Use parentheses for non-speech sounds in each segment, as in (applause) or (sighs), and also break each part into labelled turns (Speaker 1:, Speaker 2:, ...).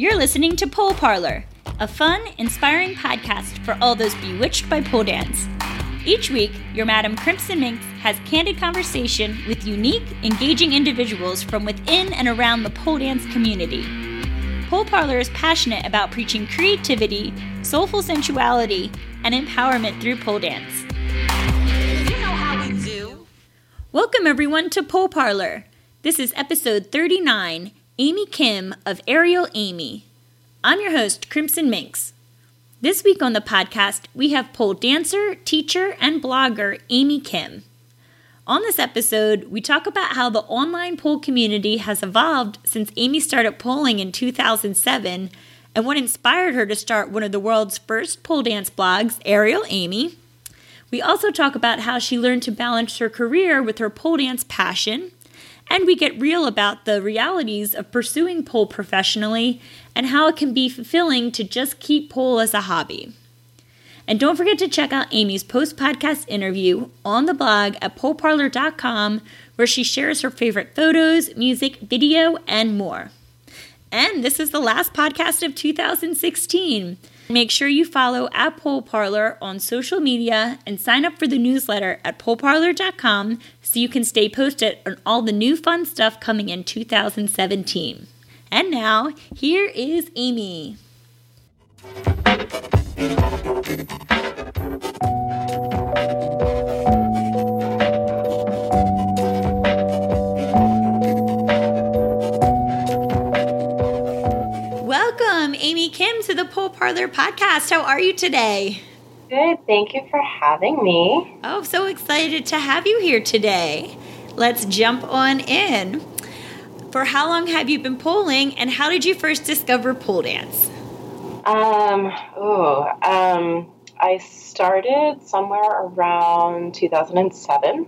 Speaker 1: You're listening to Pole Parlour, a fun, inspiring podcast for all those bewitched by pole dance. Each week, your Madam Crimson Minxxx has candid conversation with unique, engaging individuals from within and around the pole dance community. Pole Parlour is passionate about preaching creativity, soulful sensuality, and empowerment through pole dance.
Speaker 2: You know how we do.
Speaker 1: Welcome, everyone, to Pole Parlour. This is episode 39 Amy Kim of Aerial Amy. I'm your host, Crimson Minxxx. This week on the podcast, we have pole dancer, teacher, and blogger Amy Kim. On this episode, we talk about how the online pole community has evolved since Amy started poling in 2007 and what inspired her to start one of the world's first pole dance blogs, Aerial Amy. We also talk about how she learned to balance her career with her pole dance passion and we get real about the realities of pursuing pole professionally and how it can be fulfilling to just keep pole as a hobby. And don't forget to check out Amy's post podcast interview on the blog at poleparlour.com, where she shares her favorite photos, music, video, and more. And this is the last podcast of 2016. Make sure you follow at Pole Parlour on social media and sign up for the newsletter at poleparlour.com so you can stay posted on all the new fun stuff coming in 2017. And now, here is Amy. Amy Kim, to the Pole Parlour podcast. How are you today?
Speaker 3: Good. Thank you for having me.
Speaker 1: Oh, so excited to have you here today. Let's jump on in. For how long have you been poling, and how did you first discover pole dance?
Speaker 3: Um, oh, um, I started somewhere around 2007.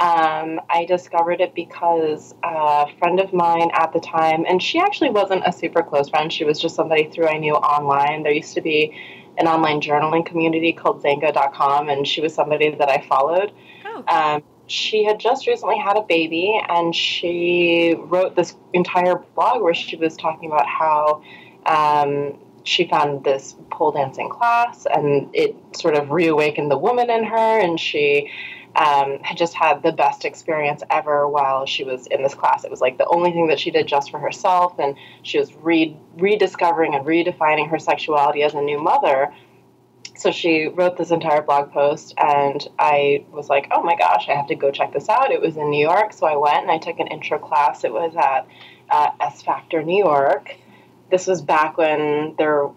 Speaker 3: Um, I discovered it because a friend of mine at the time, and she actually wasn't a super close friend, she was just somebody through I knew online. There used to be an online journaling community called Xanga.com, and she was somebody that I followed.
Speaker 1: Oh.
Speaker 3: Um, she had just recently had a baby, and she wrote this entire blog where she was talking about how um, she found this pole dancing class, and it sort of reawakened the woman in her, and she um, had just had the best experience ever while she was in this class. It was like the only thing that she did just for herself, and she was re- rediscovering and redefining her sexuality as a new mother. So she wrote this entire blog post, and I was like, oh my gosh, I have to go check this out. It was in New York, so I went and I took an intro class. It was at uh, S Factor New York. This was back when there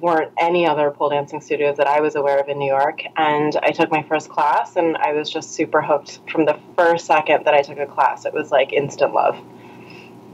Speaker 3: weren't any other pole dancing studios that I was aware of in New York. And I took my first class, and I was just super hooked from the first second that I took a class. It was like instant love.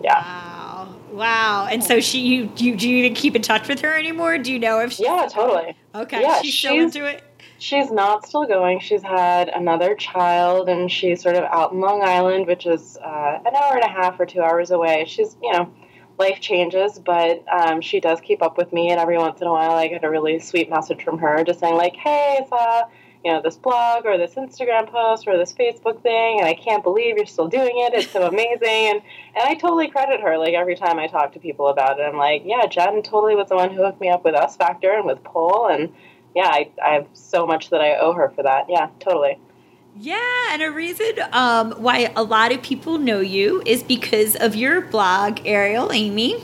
Speaker 3: Yeah.
Speaker 1: Wow. Wow. And so she you do you, do you even keep in touch with her anymore? Do you know if she
Speaker 3: Yeah, totally.
Speaker 1: Okay.
Speaker 3: Yeah,
Speaker 1: she's still into it?
Speaker 3: She's not still going. She's had another child, and she's sort of out in Long Island, which is uh, an hour and a half or two hours away. She's, you know, life changes, but um, she does keep up with me, and every once in a while, I get a really sweet message from her, just saying like, "Hey, I saw." You know, this blog or this Instagram post or this Facebook thing, and I can't believe you're still doing it. It's so (laughs) amazing. And, and I totally credit her. Like, every time I talk to people about it, I'm like, yeah, Jen totally was the one who hooked me up with S Factor and with Pole. And yeah, I, I have so much that I owe her for that. Yeah, totally.
Speaker 1: Yeah, and a reason um, why a lot of people know you is because of your blog, Aerial Amy.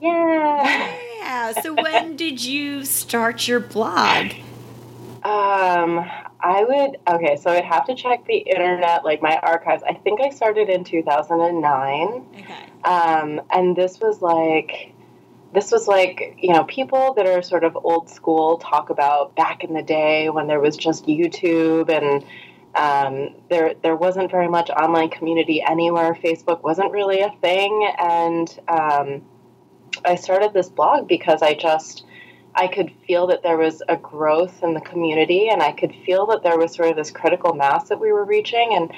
Speaker 3: Yeah.
Speaker 1: Yeah. So when (laughs) did you start your blog?
Speaker 3: Um, I would, okay, so I'd have to check the internet, like my archives. I think I started in 2009.
Speaker 1: Okay.
Speaker 3: Um, and this was like, this was like, you know, people that are sort of old school talk about back in the day when there was just YouTube and um, there there wasn't very much online community anywhere. Facebook wasn't really a thing, and um, I started this blog because I just I could feel that there was a growth in the community, and I could feel that there was sort of this critical mass that we were reaching. And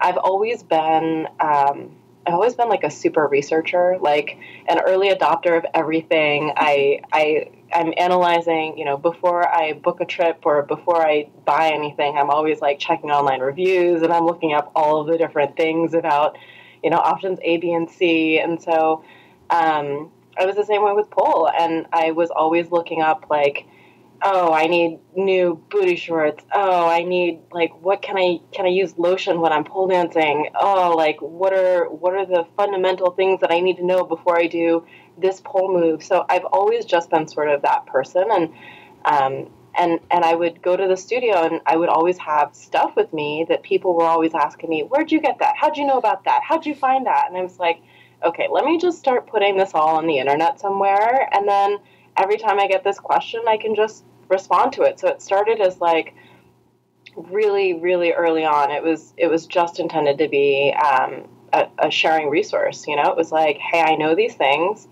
Speaker 3: I've always been um, I've always been like a super researcher, like an early adopter of everything. I I I'm analyzing, you know, before I book a trip or before I buy anything, I'm always like checking online reviews and I'm looking up all of the different things about, you know, options A, B, and C. And so um, I was the same way with pole, and I was always looking up like, oh, I need new booty shorts. Oh, I need like what can I can I use lotion when I'm pole dancing? Oh, like what are what are the fundamental things that I need to know before I do this pole move? So I've always just been sort of that person, and um, and and I would go to the studio and I would always have stuff with me that people were always asking me, "Where'd you get that? How'd you know about that? How'd you find that?" And I was like, "Okay, let me just start putting this all on the internet somewhere, and then every time I get this question, I can just respond to it." So it started as like really, really early on. It was it was just intended to be um, a, a sharing resource. You know, it was like, "Hey, I know these things."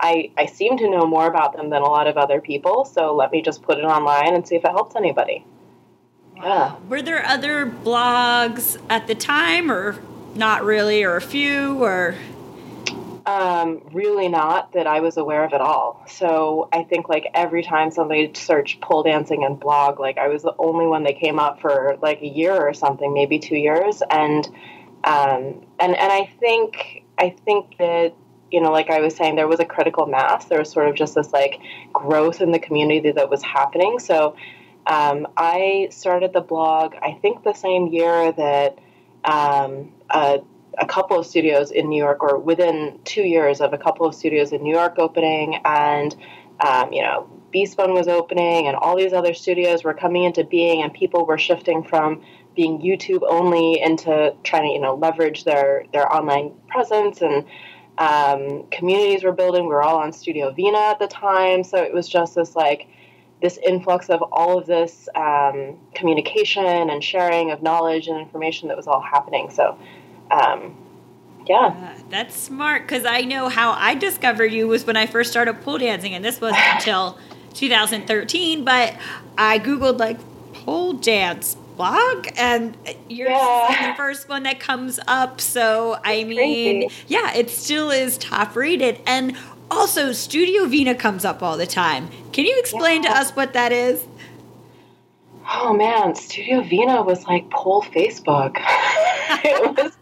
Speaker 3: I, I seem to know more about them than a lot of other people, so let me just put it online and see if it helps anybody. Yeah.
Speaker 1: Were there other blogs at the time, or not really, or a few, or?
Speaker 3: Um, really not that I was aware of at all. So I think like every time somebody searched pole dancing and blog, like I was the only one that came up for like a year or something, maybe two years, and um, and and I think I think that you know, like I was saying, there was a critical mass. There was sort of just this like growth in the community that was happening. So um, I started the blog, I think the same year that um, a, a, couple of studios in New York, or within two years of a couple of studios in New York opening, and um, you know, B-Spun was opening, and all these other studios were coming into being, and people were shifting from being YouTube only into trying to you know leverage their their online presence and um, communities were building. We were all on Studio Vina at the time, so it was just this like this influx of all of this um, communication and sharing of knowledge and information that was all happening. So, um, yeah, uh,
Speaker 1: that's smart because I know how I discovered you was when I first started pole dancing, and this wasn't until (laughs) 2013. But I googled like pole dance blog and you're yeah. the (laughs) first one that comes up so it's i mean crazy. yeah it still is top rated and also studio vina comes up all the time can you explain yeah. to us what that is
Speaker 3: oh man studio vina was like pole facebook (laughs) it was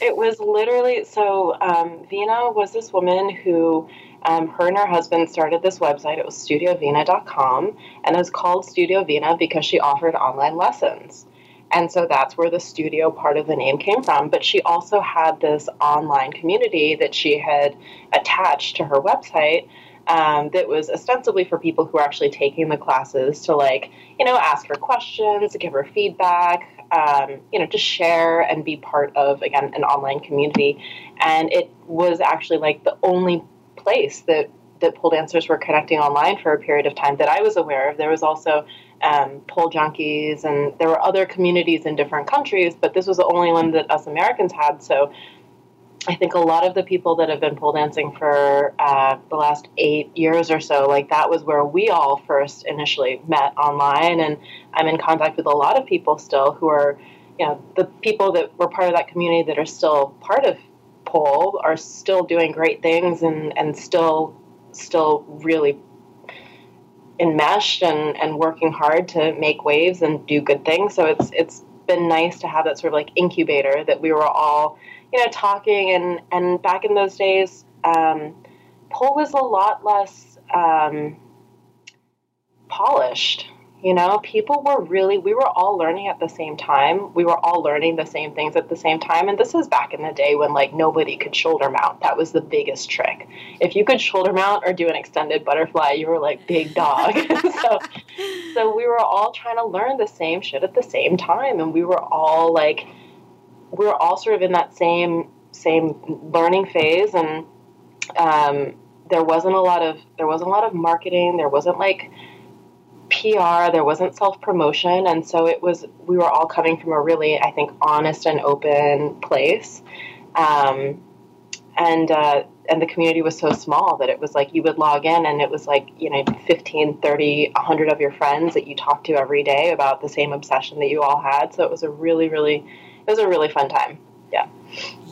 Speaker 3: it was literally so um, vina was this woman who um, her and her husband started this website. It was studiovina.com, and it was called Studio Vina because she offered online lessons. And so that's where the studio part of the name came from. But she also had this online community that she had attached to her website um, that was ostensibly for people who are actually taking the classes to, like, you know, ask her questions, give her feedback, um, you know, to share and be part of, again, an online community. And it was actually like the only place that that pole dancers were connecting online for a period of time that I was aware of. There was also um, pole junkies, and there were other communities in different countries, but this was the only one that us Americans had. So I think a lot of the people that have been pole dancing for uh, the last eight years or so, like that was where we all first initially met online. And I'm in contact with a lot of people still who are, you know, the people that were part of that community that are still part of pole are still doing great things and, and still still really enmeshed and, and working hard to make waves and do good things. So it's it's been nice to have that sort of like incubator that we were all, you know, talking and and back in those days, um, pole was a lot less um, polished. You know, people were really, we were all learning at the same time. We were all learning the same things at the same time. And this is back in the day when, like, nobody could shoulder mount. That was the biggest trick. If you could shoulder mount or do an extended butterfly, you were like big dog. (laughs) so, so we were all trying to learn the same shit at the same time. And we were all like, we were all sort of in that same, same learning phase. And, um, there wasn't a lot of, there wasn't a lot of marketing. There wasn't like, PR, there wasn't self promotion. And so it was, we were all coming from a really, I think, honest and open place. Um, and, uh, and the community was so small that it was like you would log in and it was like, you know, 15, 30, 100 of your friends that you talked to every day about the same obsession that you all had. So it was a really, really, it was a really fun time. Yeah.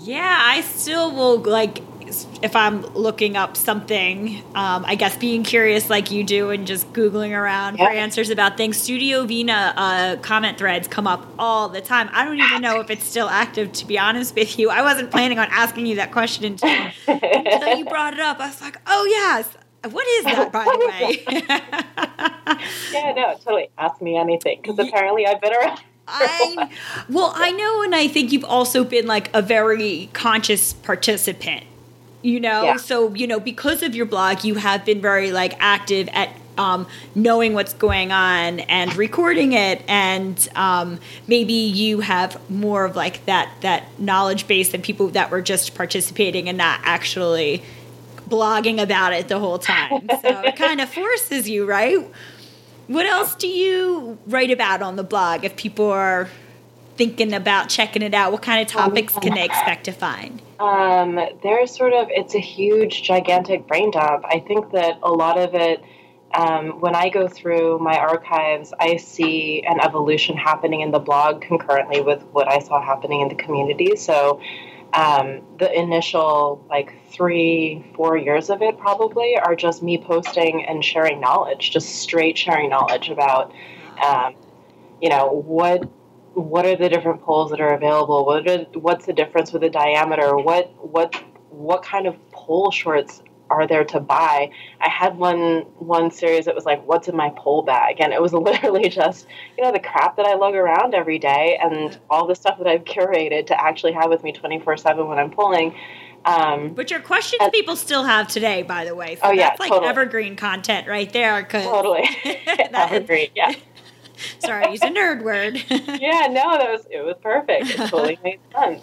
Speaker 1: Yeah, I still will like if I'm looking up something, um, I guess being curious like you do and just Googling around
Speaker 3: Yeah.
Speaker 1: for answers about things, Studio Vina uh, comment threads come up all the time. I don't even know if it's still active, to be honest with you. I wasn't planning on asking you that question until, until you brought it up. I was like, oh, yes. What is that, by the way? (laughs)
Speaker 3: Yeah, no, totally. Ask me anything because apparently I've been around.
Speaker 1: I well, I know, and I think you've also been like a very conscious participant. You know,
Speaker 3: Yeah.
Speaker 1: so you know because of your blog, you have been very like active at um, knowing what's going on and recording it, and um, maybe you have more of like that that knowledge base than people that were just participating and not actually blogging about it the whole time. So it (laughs) kind of forces you, right? What else do you write about on the blog if people are thinking about checking it out? What kind of topics can they expect to find?
Speaker 3: Um, there's sort of it's a huge, gigantic brain dump. I think that a lot of it, um, when I go through my archives, I see an evolution happening in the blog concurrently with what I saw happening in the community. So. Um, the initial like three, four years of it probably are just me posting and sharing knowledge, just straight sharing knowledge about, um, you know, what what are the different poles that are available? What are, what's the difference with the diameter? What what what kind of pole shorts are there to buy? I had one one series that was like, "What's in my pole bag?" and it was (laughs) literally just you know the crap that I lug around every day and all the stuff that I've curated to actually have with me twenty four seven when I'm pulling. Um,
Speaker 1: Which are questions
Speaker 3: And-
Speaker 1: people still have today, by the way. So
Speaker 3: Oh, yeah,
Speaker 1: that's like
Speaker 3: totally.
Speaker 1: evergreen content right there. 'cause-
Speaker 3: totally,
Speaker 1: That- (laughs) (laughs)
Speaker 3: evergreen, yeah. (laughs)
Speaker 1: Sorry, I used a nerd word. (laughs)
Speaker 3: yeah, no, that was it was perfect. It totally (laughs) made sense.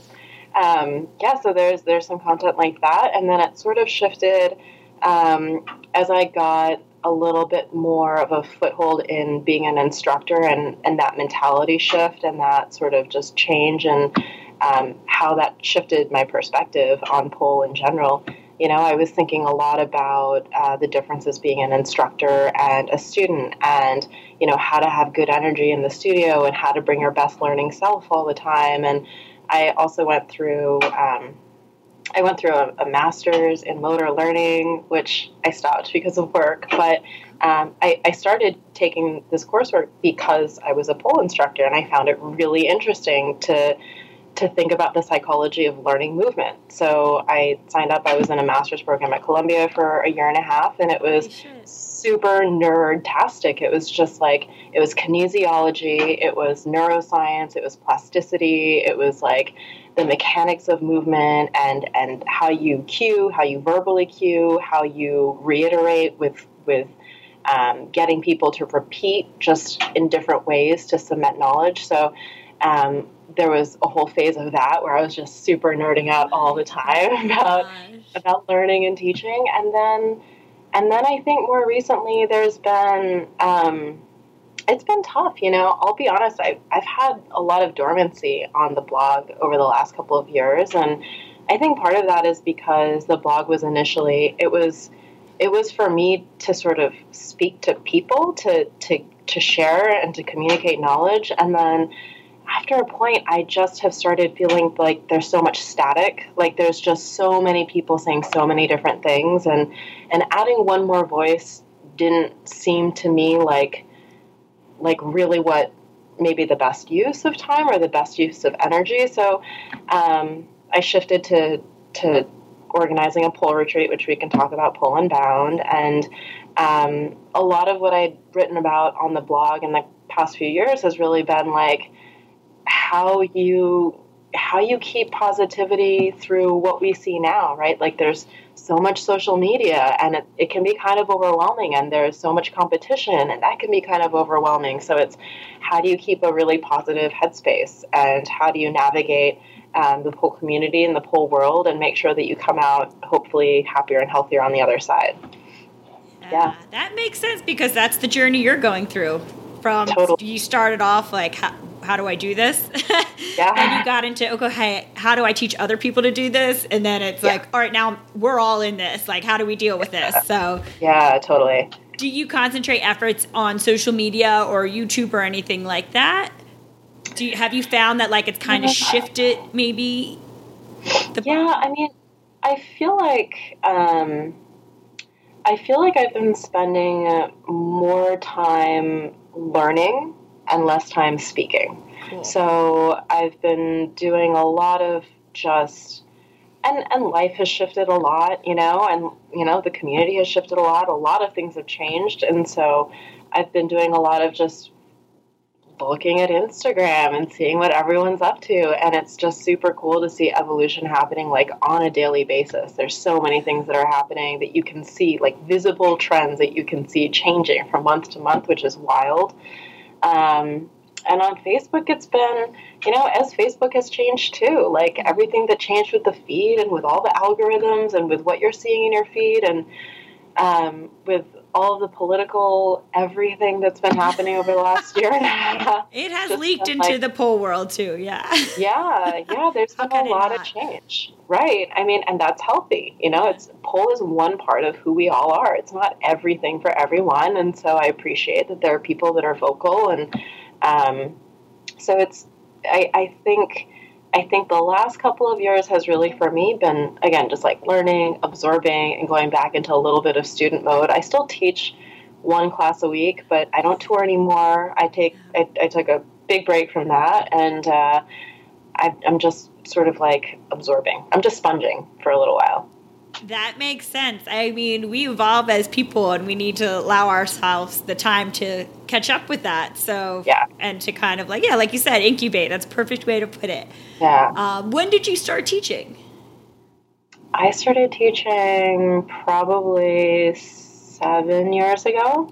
Speaker 3: Um, yeah, so there's there's some content like that, and then it sort of shifted um, as I got a little bit more of a foothold in being an instructor, and and that mentality shift, and that sort of just change, and um, how that shifted my perspective on pole in general. You know, I was thinking a lot about uh, the differences being an instructor and a student, and you know how to have good energy in the studio and how to bring your best learning self all the time. And i also went through um, i went through a, a master's in motor learning which i stopped because of work. But um, I, I started taking this coursework because i was a pole instructor and i found it really interesting to to think about the psychology of learning movement so i signed up i was in a master's program at columbia for a year and a half and it was super nerd-tastic. It was just like it was kinesiology, it was neuroscience, it was plasticity, it was like the mechanics of movement and and how you cue, how you verbally cue, how you reiterate with with um, getting people to repeat just in different ways to cement knowledge. So. Um, there was a whole phase of that where I was just super nerding out all the time (laughs) about about learning and teaching, and then and then I think more recently there's been um, it's been tough. You know, I'll be honest. I've I've had a lot of dormancy on the blog over the last couple of years, and I think part of that is because the blog was initially it was it was for me to sort of speak to people to to to share and to communicate knowledge, and then after a point, I just have started feeling like there's so much static. Like there's just so many people saying so many different things, and and adding one more voice didn't seem to me like like really what maybe the best use of time or the best use of energy. So um, I shifted to to organizing a pole retreat, which we can talk about pole and bound, and um, a lot of what I'd written about on the blog in the past few years has really been like how you how you keep positivity through what we see now right like there's so much social media and it, it can be kind of overwhelming and there's so much competition and that can be kind of overwhelming so it's how do you keep a really positive headspace and how do you navigate um, the pole community and the pole world and make sure that you come out hopefully happier and healthier on the other side Yeah.
Speaker 1: that makes sense because that's the journey you're going through. From
Speaker 3: Totally.
Speaker 1: you started off like, how, do I do this? (laughs)
Speaker 3: Yeah.
Speaker 1: and you got into okay, how do I teach other people to do this? And then it's
Speaker 3: Yeah.
Speaker 1: like, all right, now we're all in this. Like, how do we deal with this? So,
Speaker 3: yeah totally
Speaker 1: do you concentrate efforts on social media or YouTube or anything like that? Do you, have you found that like it's kind of shifted maybe? The
Speaker 3: Yeah, I mean, I feel like um, I feel like I've been spending more time learning and less time speaking.
Speaker 1: Cool.
Speaker 3: So I've been doing a lot of just and and life has shifted a lot, you know, and you know the community has shifted a lot. A lot of things have changed, and so I've been doing a lot of just looking at Instagram and seeing what everyone's up to, and it's just super cool to see evolution happening like on a daily basis. There's so many things that are happening that you can see, like visible trends that you can see changing from month to month, which is wild. Um, and on Facebook, it's been, you know, as Facebook has changed too, like everything that changed with the feed and with all the algorithms and with what you're seeing in your feed and um, with all of the political everything that's been happening over the last year and a half. (laughs)
Speaker 1: It has
Speaker 3: Just
Speaker 1: leaked into
Speaker 3: like-
Speaker 1: the pole world too. Yeah. (laughs)
Speaker 3: Yeah, yeah, there's been a lot
Speaker 1: not?
Speaker 3: of change. Right. I mean, and that's healthy. You know, it's pole is one part of who we all are. It's not everything for everyone. And so I appreciate that there are people that are vocal and um, so it's I, I think I think the last couple of years has really for me been again just like learning, absorbing, and going back into a little bit of student mode. I still teach one class a week, but I don't tour anymore. I take I, I took a big break from that, and uh, I, I'm just sort of like absorbing. I'm just sponging for a little while.
Speaker 1: That makes sense. I mean, we evolve as people and we need to allow ourselves the time to catch up with that. So,
Speaker 3: Yeah.
Speaker 1: and to kind of like, yeah, like you said, incubate. That's a perfect way to put it.
Speaker 3: Yeah,
Speaker 1: Um, when did you start teaching?
Speaker 3: I started teaching probably seven years ago,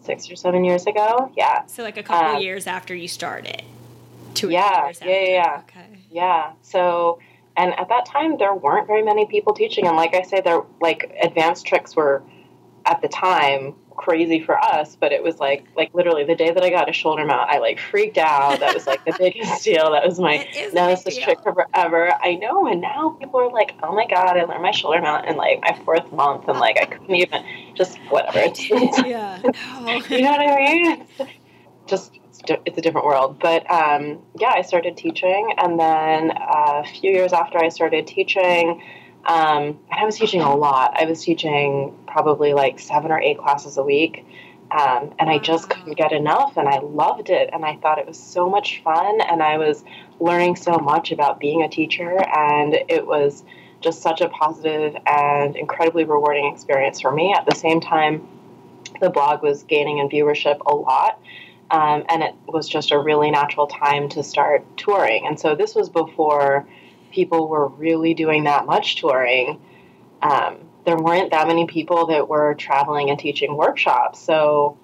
Speaker 3: six or seven years ago. Yeah.
Speaker 1: So, like a couple
Speaker 3: Um,
Speaker 1: years after you started. Two
Speaker 3: Yeah,
Speaker 1: years
Speaker 3: yeah, yeah,
Speaker 1: after. Okay.
Speaker 3: Yeah. So, and at that time, there weren't very many people teaching. And like I say, there like advanced tricks were at the time crazy for us, but it was like like literally the day that I got a shoulder mount, I like freaked out. That was like the (laughs) biggest deal. That was my
Speaker 1: It is a
Speaker 3: nemesis trick for forever. I know. And now people are like, oh my god, I learned my shoulder mount in like my fourth month, and like I couldn't even just whatever. (laughs)
Speaker 1: Yeah. No. (laughs) Oh.
Speaker 3: you know what I mean? Just di- it's a different world. But um, yeah, I started teaching, and then uh, a few years after I started teaching, um, and I was teaching a lot. I was teaching probably like seven or eight classes a week. Um, and I just couldn't get enough, and I loved it, and I thought it was so much fun, and I was learning so much about being a teacher, and it was just such a positive and incredibly rewarding experience for me. At the same time, the blog was gaining in viewership a lot. Um, and it was just a really natural time to start touring. And so this was before people were really doing that much touring. Um, there weren't that many people that were traveling and teaching workshops. So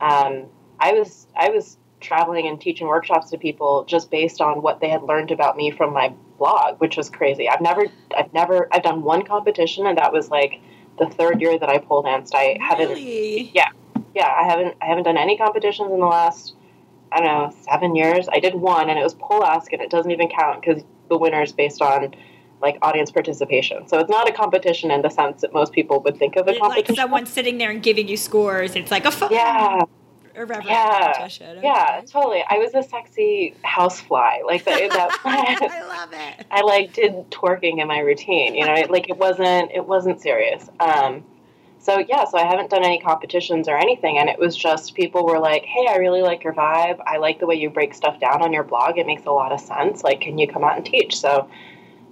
Speaker 3: um, I was I was traveling and teaching workshops to people just based on what they had learned about me from my blog, which was crazy. I've never I've never I've done one competition, and that was like the third year that I pole danced. I haven't
Speaker 1: Really?
Speaker 3: Yeah, I haven't I haven't done any competitions in the last I don't know seven years. I did one, and it was pole ask, and it doesn't even count because the winner is based on like audience participation. So it's not a competition in the sense that most people would think of a
Speaker 1: It's like someone sitting there and giving you scores. It's like a fun,
Speaker 3: yeah,
Speaker 1: irreverent
Speaker 3: yeah,
Speaker 1: competition.
Speaker 3: yeah, totally. I was a sexy housefly, like that. that (laughs) (laughs)
Speaker 1: I love it.
Speaker 3: I like did twerking in my routine, you know, like it wasn't it wasn't serious. Um, so yeah, so I haven't done any competitions or anything, and it was just people were like, "Hey, I really like your vibe. I like the way you break stuff down on your blog. It makes a lot of sense. Like, can you come out and teach?" So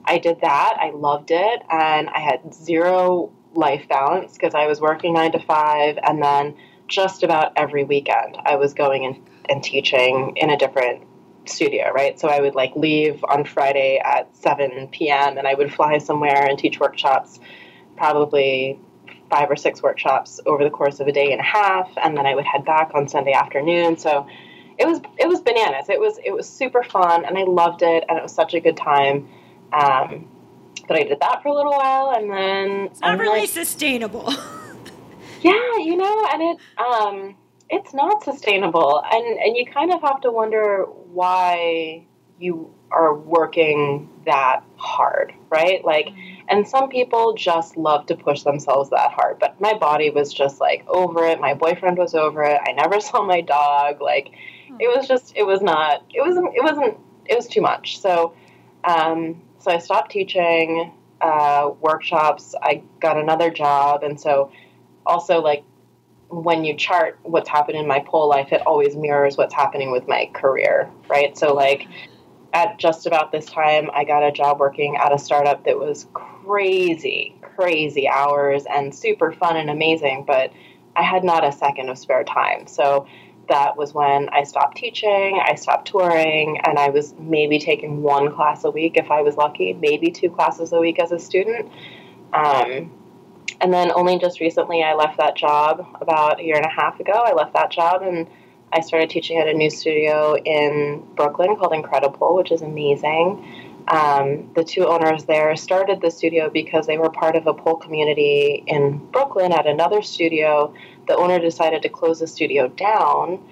Speaker 3: I did that. I loved it, and I had zero life balance because I was working nine to five, and then just about every weekend I was going and, and teaching in a different studio, right? So I would like leave on Friday at 7 p.m. and I would fly somewhere and teach workshops, probably five or six workshops over the course of a day and a half, and then I would head back on Sunday afternoon. So it was it was bananas. It was it was super fun, and I loved it, and it was such a good time. Um, but I did that for a little while, and then
Speaker 1: It's not really
Speaker 3: then-
Speaker 1: sustainable. (laughs)
Speaker 3: yeah, you know, and it um it's not sustainable. And and you kind of have to wonder why you are working that hard, right? Like and some people just love to push themselves that hard, but my body was just like over it. My boyfriend was over it. I never (laughs) saw my dog. Like it was just it was not it wasn't it wasn't it was too much. So um so I stopped teaching uh, workshops, I got another job. And so, also, like, when you chart what's happened in my pole life, it always mirrors what's happening with my career, right? So, like, at just about this time, I got a job working at a startup that was crazy, crazy hours and super fun and amazing, but I had not a second of spare time. So, that was when I stopped teaching, I stopped touring, and I was maybe taking one class a week if I was lucky, maybe two classes a week as a student. Um, and then only just recently I left that job about a year and a half ago. I left that job and I started teaching at a new studio in Brooklyn called Incredible, which is amazing. Um, the two owners there started the studio because they were part of a pole community in Brooklyn at another studio the owner decided to close the studio down.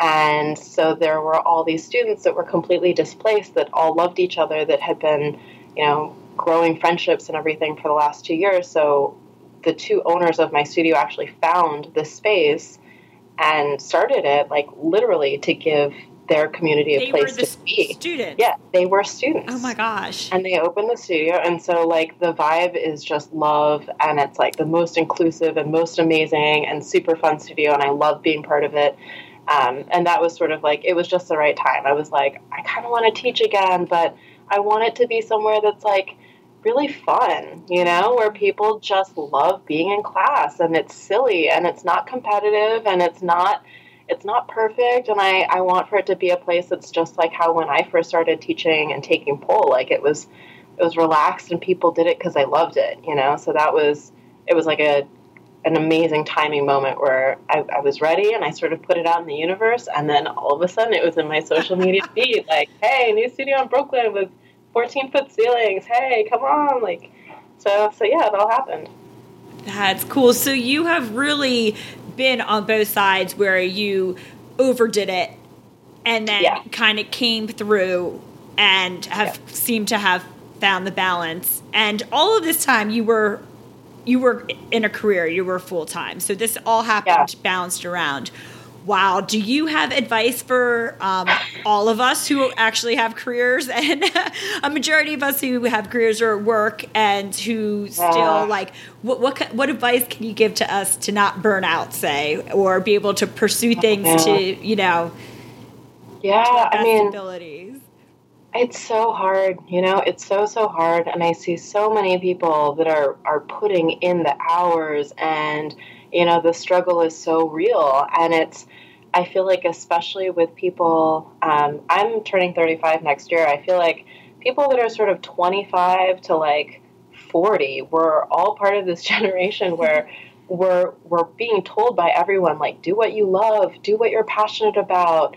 Speaker 3: And so there were all these students that were completely displaced that all loved each other, that had been, you know, growing friendships and everything for the last two years. So the two owners of my studio actually found this space and started it, like literally to give their community a place to be.
Speaker 1: they
Speaker 3: place
Speaker 1: were the
Speaker 3: to be.
Speaker 1: Students.
Speaker 3: Yeah, they were students.
Speaker 1: Oh my gosh.
Speaker 3: And they opened the studio, and so like the vibe is just love, and it's like the most inclusive and most amazing and super fun studio, and I love being part of it. Um, and that was sort of like it was just the right time. I was like, I kind of want to teach again, but I want it to be somewhere that's like really fun, you know, where people just love being in class, and it's silly, and it's not competitive, and it's not it's not perfect and I, I want for it to be a place that's just like how when I first started teaching and taking pole, like it was it was relaxed and people did it because they loved it, you know. So that was it was like a an amazing timing moment where I, I was ready and I sort of put it out in the universe and then all of a sudden it was in my social media (laughs) feed like, hey, new studio in Brooklyn with 14 foot ceilings. Hey, come on, like so so yeah, it all happened.
Speaker 1: That's cool. So you have really been on both sides where you overdid it and then
Speaker 3: Yeah.
Speaker 1: kind of came through and have
Speaker 3: Yeah.
Speaker 1: seemed to have found the balance. And all of this time you were you were in a career, you were full time. So this all happened
Speaker 3: Yeah.
Speaker 1: bounced around. Wow. Do you have advice for um, all of us who actually have careers (laughs) and a majority of us who have careers or work and who still
Speaker 3: Yeah.
Speaker 1: like what what what advice can you give to us to not burn out, say, or be able to pursue things to you know
Speaker 3: Yeah, I mean
Speaker 1: abilities?
Speaker 3: It's so hard, you know, it's so so hard and I see so many people that are are putting in the hours and you know the struggle is so real. And it's I feel like especially with people um, I'm turning 35 next year. I feel like people that are sort of 25 to like 40 we're all part of this (laughs) generation where we're we're being told by everyone like do what you love, do what you're passionate about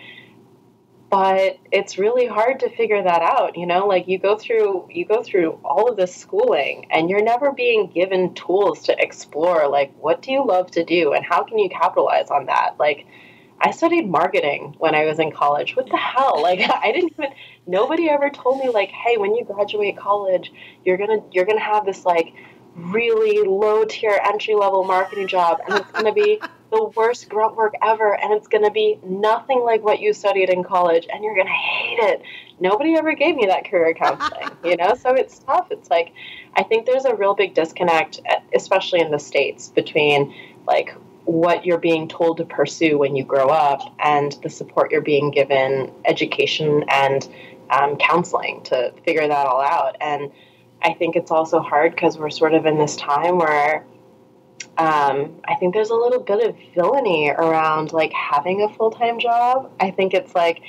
Speaker 3: but it's really hard to figure that out you know? Like you go through you go through all of this schooling and you're never being given tools to explore like what do you love to do and how can you capitalize on that? Like i studied marketing when i was in college. What the hell? Like (laughs) i didn't even nobody ever told me like hey when you graduate college you're gonna you're gonna have this like really low tier entry level marketing job and it's gonna be the worst grunt work ever and it's going to be nothing like what you studied in college and you're going to hate it. Nobody ever gave me that career counseling (laughs) you know? So it's tough. It's like i think there's a real big disconnect especially in the states between like what you're being told to pursue when you grow up and the support you're being given education and um, counseling to figure that all out. And i think it's also hard because we're sort of in this time where um, I think there's a little bit of villainy around like having a full time job. I think it's like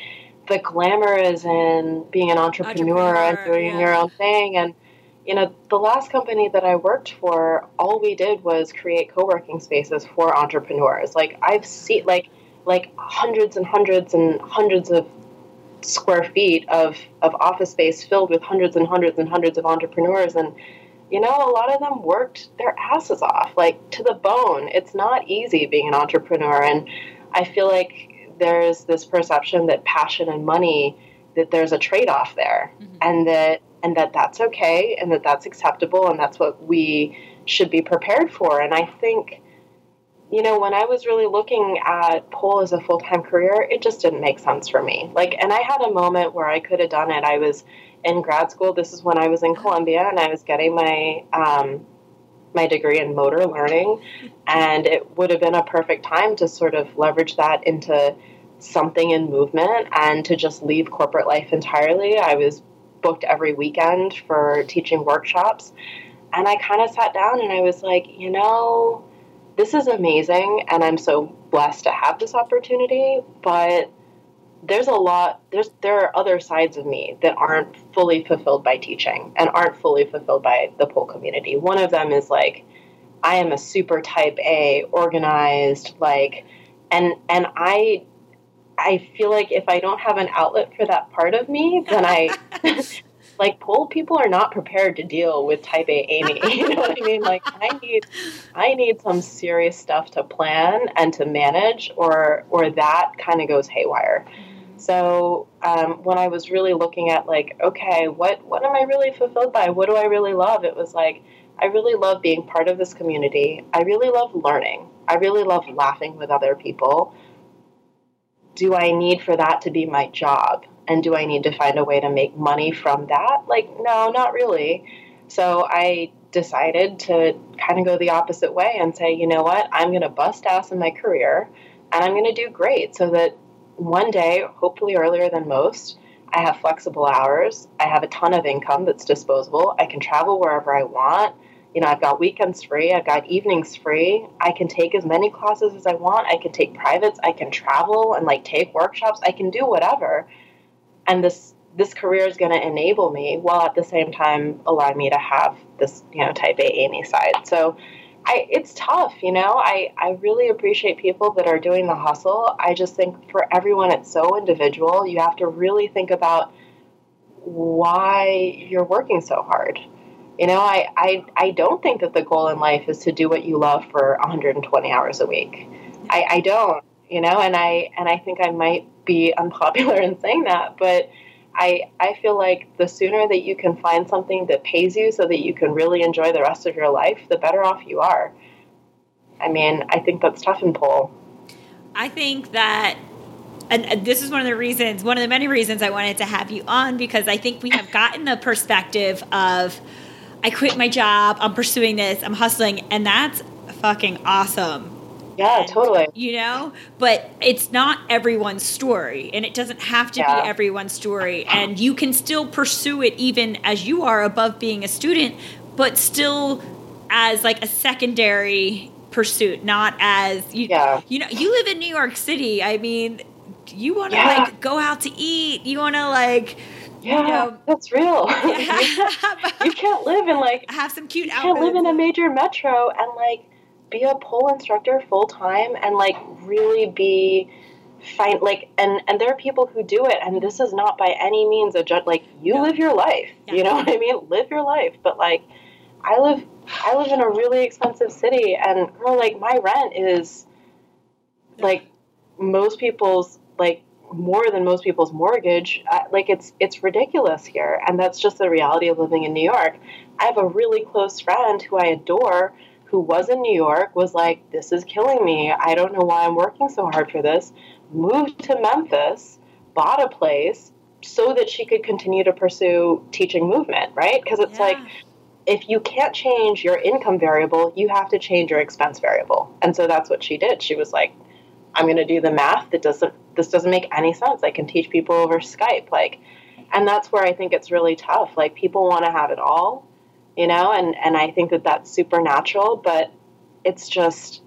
Speaker 3: the glamour is in being an entrepreneur, and doing
Speaker 1: yeah.
Speaker 3: your own thing. And you know, the last company that I worked for, all we did was create co working spaces for entrepreneurs. Like I've seen like like hundreds and hundreds and hundreds of square feet of, of office space filled with hundreds and hundreds and hundreds of entrepreneurs and you know, a lot of them worked their asses off, like to the bone. It's not easy being an entrepreneur. And I feel like there's this perception that passion and money, that there's a trade off there
Speaker 1: Mhm.
Speaker 3: and that, and that that's okay and that that's acceptable and that's what we should be prepared for. And I think you know, when I was really looking at pole as a full time career, it just didn't make sense for me. Like, and I had a moment where I could have done it. I was in grad school. This is when I was in Columbia, and I was getting my um, my degree in motor learning, and it would have been a perfect time to sort of leverage that into something in movement and to just leave corporate life entirely. I was booked every weekend for teaching workshops, and I kind of sat down and I was like, you know, this is amazing, and I'm so blessed to have this opportunity, but there's a lot there's there are other sides of me that aren't fully fulfilled by teaching and aren't fully fulfilled by the pole community. One of them is like I am a super type A, organized, like and and I I feel like if I don't have an outlet for that part of me, then I (laughs) like pole people are not prepared to deal with type A Amy. (laughs) You know what I mean? Like I need I need some serious stuff to plan and to manage or or that kind of goes haywire. So um, when I was really looking at like, okay, what what am I really fulfilled by? What do I really love? It was like I really love being part of this community. I really love learning. I really love laughing with other people. Do I need for that to be my job? And do I need to find a way to make money from that? Like, no, not really. So I decided to kind of go the opposite way and say, you know what? I'm going to bust ass in my career and I'm going to do great so that one day, hopefully earlier than most, I have flexible hours. I have a ton of income that's disposable. I can travel wherever I want. You know, I've got weekends free. I've got evenings free. I can take as many classes as I want. I can take privates. I can travel and like take workshops. I can do whatever. And this this career is going to enable me while at the same time allow me to have this, you know, type A Amy side. So I, it's tough, you know. I, I really appreciate people that are doing the hustle. I just think for everyone, it's so individual. You have to really think about why you're working so hard. You know, I, I, I don't think that the goal in life is to do what you love for 120 hours a week. I, I don't, you know, and I, and I think I might be unpopular (laughs) in saying that, but I, I feel like the sooner that you can find something that pays you so that you can really enjoy the rest of your life, the better off you are. I mean, I think that's tough in pole.
Speaker 1: I think that, and this is one of the reasons, one of the many reasons I wanted to have you on because I think we have gotten the perspective of, I quit my job, I'm pursuing this, I'm hustling, and that's fucking awesome.
Speaker 3: Yeah, and, totally.
Speaker 1: You know, but it's not everyone's story, and it doesn't have to yeah. be everyone's story. And you can still pursue it even as you are above being a student, but still as like a secondary pursuit, not as you. Yeah. You know, you live in New York City. I mean, you want to yeah. like go out to eat. You want to like.
Speaker 3: Yeah, you know, that's real. Yeah. (laughs) (laughs) you can't live in like
Speaker 1: have some cute.
Speaker 3: You can't live in a major metro and like be a pole instructor full time and like really be fine like and and there are people who do it and this is not by any means a judge like you no. live your life yeah. you know what i mean live your life but like i live i live in a really expensive city and girl like my rent is like most people's like more than most people's mortgage uh, like it's it's ridiculous here and that's just the reality of living in new york i have a really close friend who i adore who was in New York was like, This is killing me. I don't know why I'm working so hard for this. Moved to Memphis, bought a place so that she could continue to pursue teaching movement, right? Because it's yeah. like, if you can't change your income variable, you have to change your expense variable. And so that's what she did. She was like, I'm going to do the math that doesn't this doesn't make any sense. I can teach people over Skype like and that's where I think it's really tough. Like people want to have it all you know, and, and I think that that's supernatural, but it's just,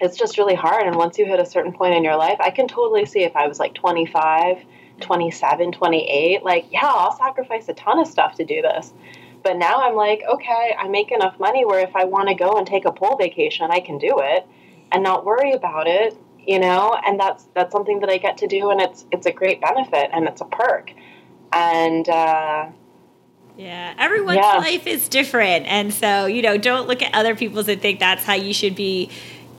Speaker 3: it's just really hard. And once you hit a certain point in your life, I can totally see if I was like 25, 27, 28, like, yeah, I'll sacrifice a ton of stuff to do this. But now I'm like, okay, I make enough money where if I want to go and take a pole vacation, I can do it and not worry about it, you know, and that's that's something that I get to do and it's it's a great benefit and it's a perk. And uh
Speaker 1: yeah, everyone's yeah. life is different. And so, you know, don't look at other people's and think that's how you should be,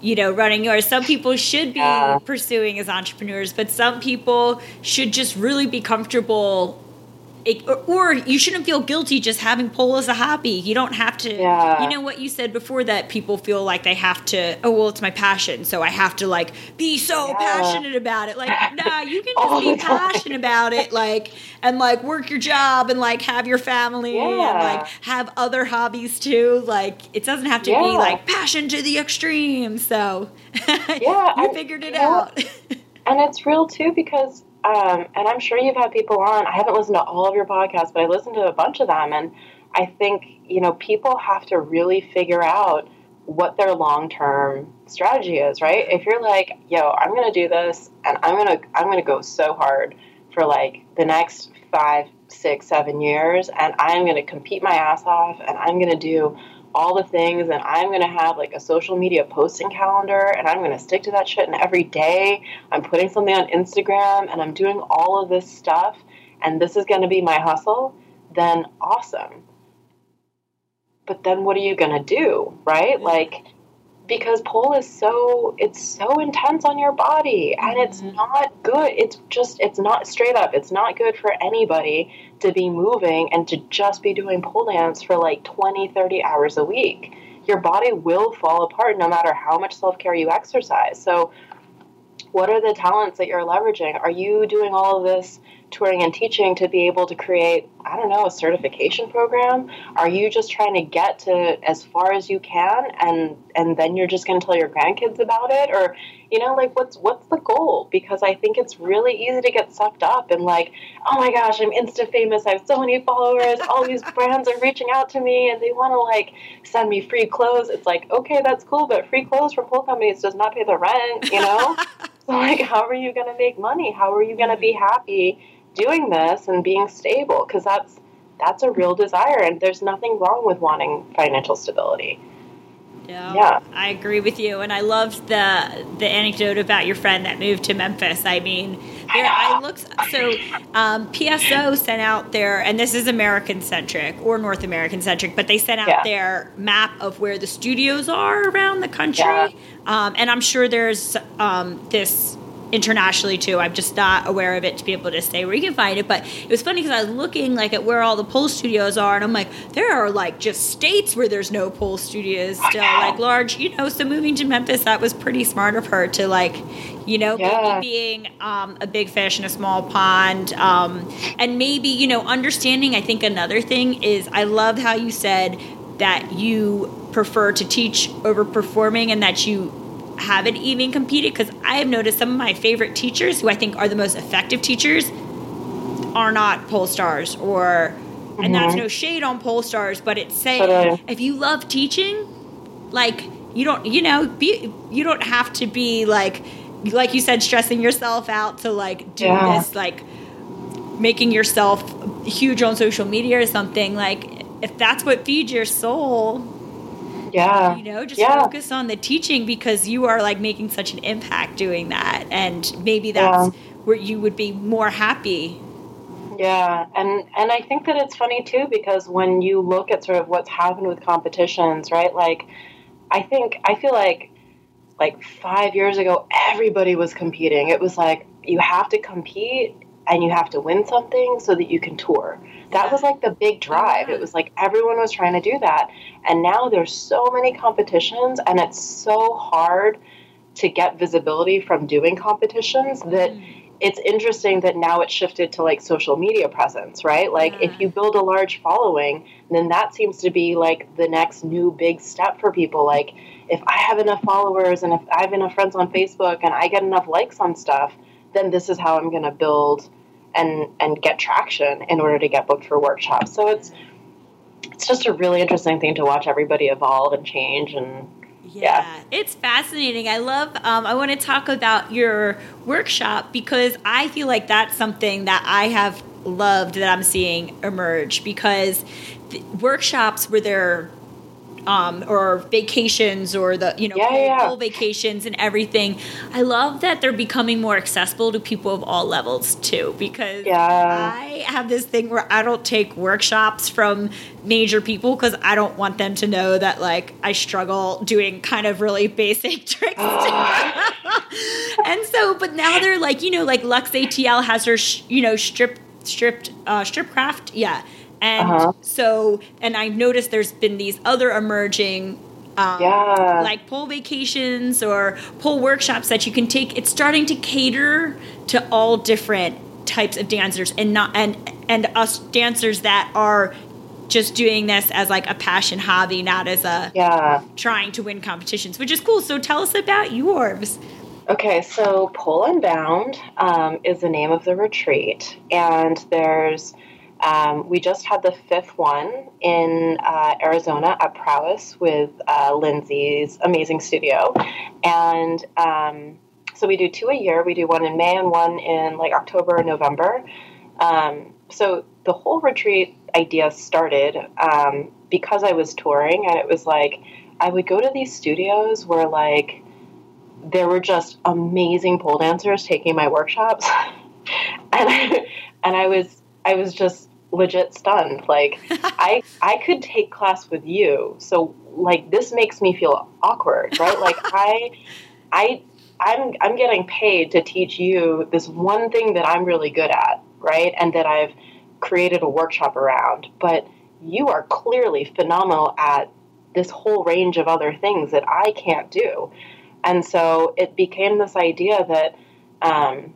Speaker 1: you know, running yours. Some people should be yeah. pursuing as entrepreneurs, but some people should just really be comfortable it, or, or you shouldn't feel guilty just having pole as a hobby. You don't have to.
Speaker 3: Yeah.
Speaker 1: You know what you said before that people feel like they have to. Oh well, it's my passion, so I have to like be so
Speaker 3: Yeah.
Speaker 1: passionate about it. Like, nah, you can (laughs) just be passionate about it, like, and like work your job and like have your family and like have other hobbies too. Like, it doesn't have to be like passion to the extreme. So, (laughs)
Speaker 3: Yeah,
Speaker 1: you
Speaker 3: and
Speaker 1: figured it out.
Speaker 3: And it's real too because, um, and I'm sure you've had people on. I haven't listened to all of your podcasts, but I listened to a bunch of them, and I think you know people have to really figure out what their long term strategy is. Right? If you're like, yo, I'm gonna do this, and I'm gonna I'm gonna go so hard for like the next five, six, seven years, and I'm gonna compete my ass off, and I'm gonna do all the things and I'm going to have like a social media posting calendar and I'm going to stick to that shit and every day I'm putting something on Instagram and I'm doing all of this stuff and this is going to be my hustle, then awesome. But then what are you going to do, right? Like because pole is so it's so intense on your body and it's mm-hmm. not good. It's just it's not straight up. It's not good for anybody to be moving and to just be doing pole dance for like 20, 30 hours a week. Your body will fall apart no matter how much self-care you exercise. So what are the talents that you're leveraging? Are you doing all of this touring and teaching to be able to create, I don't know, a certification program? Are you just trying to get to as far as you can and and then you're just going to tell your grandkids about it or you know like what's what's the goal? Because I think it's really easy to get sucked up and like, oh my gosh, I'm insta famous. I have so many followers. All these (laughs) brands are reaching out to me and they want to like send me free clothes. It's like, okay, that's cool, but free clothes from pole companies does not pay the rent, you know? (laughs) So, like, how are you going to make money? How are you going to be mm-hmm. happy doing this and being stable? Because that's that's a real desire, and there's nothing wrong with wanting financial stability.
Speaker 1: Yeah,
Speaker 3: Yeah.
Speaker 1: I agree with you, and I loved the the anecdote about your friend that moved to Memphis. I mean, there I looked so um, PSO sent out their, and this is American centric or North American centric, but they sent out
Speaker 3: Yeah.
Speaker 1: their map of where the studios are around the country,
Speaker 3: Yeah.
Speaker 1: um, and I'm sure there's um, this internationally too. I'm just not aware of it to be able to say where you can find it. But it was funny because I was looking like at where all the pole studios are, and I'm like, there are like just states where there's no pole studios still, like large, you know. So moving to Memphis, that was pretty smart of her to like, you know,
Speaker 3: Yeah.
Speaker 1: being um, a big fish in a small pond, um, and maybe you know understanding. I think another thing is I love how you said that you prefer to teach over performing, and that you haven't even competed because I have noticed some of my favorite teachers who I think are the most effective teachers are not pole stars or and that's mm-hmm. no shade on pole stars but it's saying
Speaker 3: Totally.
Speaker 1: Uh, if you love teaching like you don't you know be you don't have to be like like you said stressing yourself out to like do
Speaker 3: Yeah.
Speaker 1: this like making yourself huge on social media or something like if that's what feeds your soul
Speaker 3: Yeah.
Speaker 1: you know just
Speaker 3: yeah.
Speaker 1: focus on the teaching because you are like making such an impact doing that and maybe that's where you would be more happy
Speaker 3: Yeah, and and I think that it's funny too because when you look at sort of what's happened with competitions, right? Like, I think I feel like like five years ago, everybody was competing. It was like you have to compete and you have to win something so that you can tour. That was like the big drive. It was like everyone was trying to do that, and now there's so many competitions, and it's so hard to get visibility from doing competitions that mm-hmm. it's interesting that now it's shifted to like social media presence, right? Like
Speaker 1: Yeah.
Speaker 3: if you build a large following, then that seems to be like the next new big step for people. Like if I have enough followers and if I have enough friends on Facebook and I get enough likes on stuff, then this is how I'm going to build and and get traction in order to get booked for workshops. So it's it's just a really interesting thing to watch everybody evolve and change and
Speaker 1: Yeah,
Speaker 3: Yeah.
Speaker 1: it's fascinating. I love. Um, I want to talk about your workshop because I feel like that's something that I have loved that I'm seeing emerge because workshops where they're um, or vacations or the you know
Speaker 3: Yeah,
Speaker 1: full,
Speaker 3: yeah, yeah.
Speaker 1: vacations and everything. I love that they're becoming more accessible to people of all levels too because. I have this thing where I don't take workshops from major people because I don't want them to know that like I struggle doing kind of really (laughs) basic tricks. (laughs) and so, but now they're like, you know, like Lux ATL has her, sh- you know, strip stripped uh, strip craft yeah. And
Speaker 3: Uh-huh.
Speaker 1: so, and I've noticed there's been these other emerging, um,
Speaker 3: Yeah.
Speaker 1: like pole vacations or pole workshops that you can take. It's starting to cater to all different types of dancers, and not and and us dancers that are just doing this as like a passion hobby, not as a
Speaker 3: Yeah.
Speaker 1: trying to win competitions, which is cool. So tell us about yours.
Speaker 3: Okay, so Pole Unbound um, is the name of the retreat, and there's um, we just had the fifth one in uh, Arizona at Prowess with uh, Lindsay's amazing studio, and um, so we do two a year. We do one in May and one in like October and November. Um, so the whole retreat idea started um, because I was touring, and it was like I would go to these studios where like there were just amazing pole dancers taking my workshops (laughs) and I, and I was I was just legit stunned. Like (laughs) I I could take class with you so like this makes me feel awkward right? Like (laughs) I I I'm I'm getting paid to teach you this one thing that I'm really good at right? And that I've created a workshop around. But you are clearly phenomenal at this whole range of other things that I can't do. And so it became this idea that um,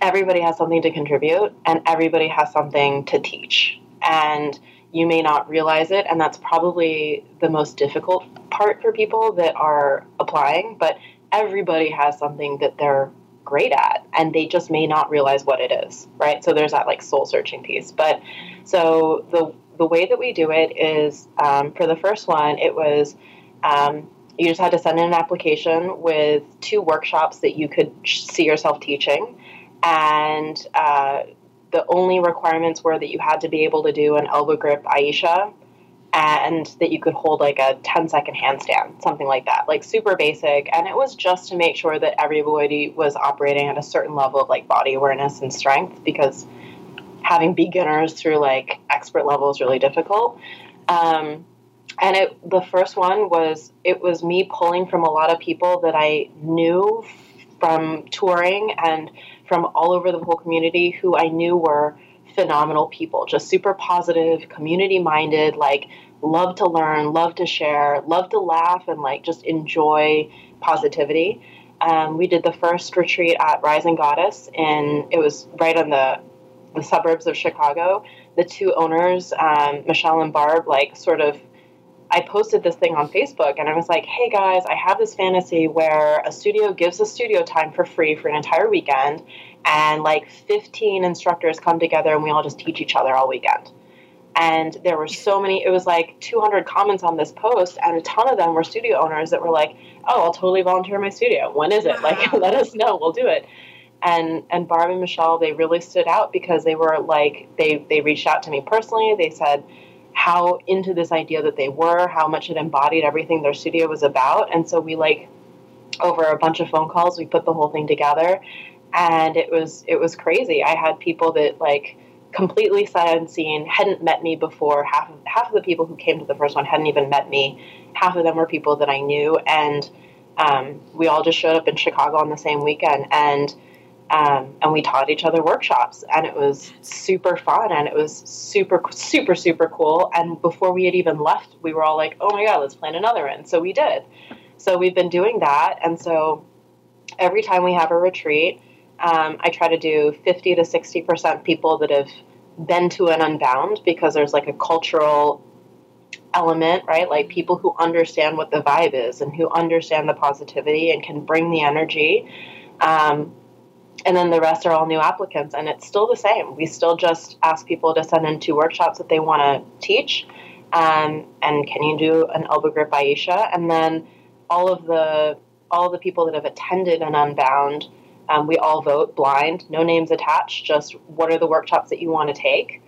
Speaker 3: everybody has something to contribute and everybody has something to teach. And you may not realize it, and that's probably the most difficult part for people that are applying, but everybody has something that they're great at and they just may not realize what it is right? So there's that like soul searching piece. But so the the way that we do it is um, for the first one it was um, you just had to send in an application with two workshops that you could see yourself teaching and uh, the only requirements were that you had to be able to do an elbow grip aisha and that you could hold like a 10 second handstand something like that like super basic. And it was just to make sure that everybody was operating at a certain level of like body awareness and strength because having beginners through like expert level is really difficult. Um, and it the first one was it was me pulling from a lot of people that I knew from touring and from all over the whole community who I knew were phenomenal people, just super positive, community minded, like love to learn, love to share, love to laugh, and like just enjoy positivity. Um, we did the first retreat at Rising Goddess, and it was right on the the suburbs of Chicago. The two owners, um, Michelle and Barb, like sort of I posted this thing on Facebook and I was like, hey guys, I have this fantasy where a studio gives a studio time for free for an entire weekend and like 15 instructors come together and we all just teach each other all weekend. And there were so many, it was like 200 comments on this post, and a ton of them were studio owners that were like, oh, I'll totally volunteer my studio. When is it? Like, (laughs) let us know, we'll do it. And and Barb and Michelle, they really stood out because they were like, they, they reached out to me personally. They said, how into this idea that they were, how much it embodied everything their studio was about. And so we like over a bunch of phone calls, we put the whole thing together and it was it was crazy. I had people that like completely sight unseen, hadn't met me before. Half of half of the people who came to the first one hadn't even met me. Half of them were people that I knew and um, we all just showed up in Chicago on the same weekend and um, and we taught each other workshops and it was super fun and it was super super super cool. And before we had even left we were all like oh my god let's plan another one. So we did. So we've been doing that and so every time we have a retreat um, i try to do 50 to 60 percent people that have been to an unbound because there's like a cultural element right? Like people who understand what the vibe is and who understand the positivity and can bring the energy. Um, and then the rest are all new applicants and it's still the same. We still just ask people to send in two workshops that they want to teach um, and can you do an elbow grip aisha? And then all of the all of the people that have attended an unbound um, we all vote blind no names attached just what are the workshops that you want to take?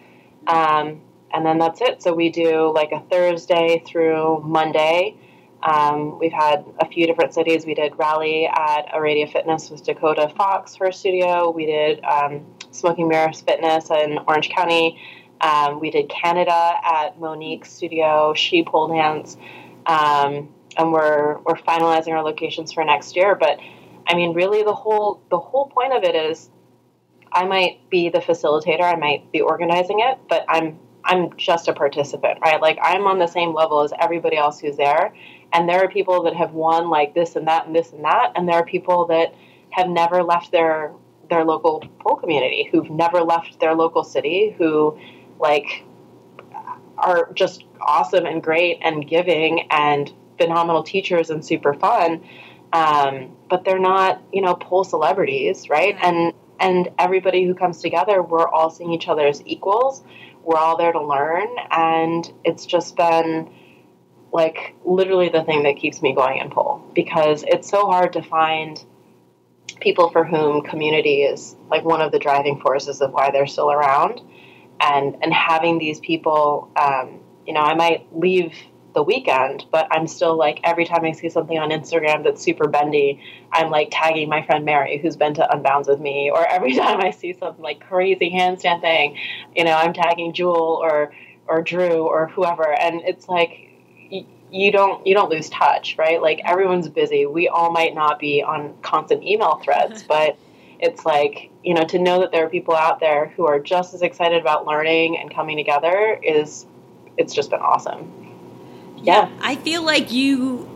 Speaker 3: Um, and then that's it. So we do like a thursday through monday um, we've had a few different cities. We did Raleigh at Aradia Fitness with Dakota Fox for a studio. We did um, Smoking Mirrors Fitness in Orange County. Um, we did Canada at Monique's studio, She Pole Dance. Um, and we're, we're finalizing our locations for next year. But I mean, really, the whole the whole point of it is I might be the facilitator, I might be organizing it, but I'm I'm just a participant, right? Like I'm on the same level as everybody else who's there. And there are people that have won like this and that and this and that, and there are people that have never left their their local pole community, who've never left their local city, who like are just awesome and great and giving and phenomenal teachers and super fun. Um, but they're not, you know, pole celebrities, right? And and everybody who comes together, we're all seeing each other as equals. We're all there to learn, and it's just been like literally the thing that keeps me going in pole. Because it's so hard to find people for whom community is like one of the driving forces of why they're still around. And and having these people um, you know i might leave the weekend but i'm still like every time i see something on instagram that's super bendy i'm like tagging my friend mary who's been to unbounds with me. Or every (laughs) time i see something like crazy handstand thing you know i'm tagging jewel or or drew or whoever. And it's like you don't you don't lose touch right like everyone's busy we all might not be on constant email threads (laughs) but it's like you know to know that there are people out there who are just as excited about learning and coming together is it's just been awesome yeah,
Speaker 1: I feel like you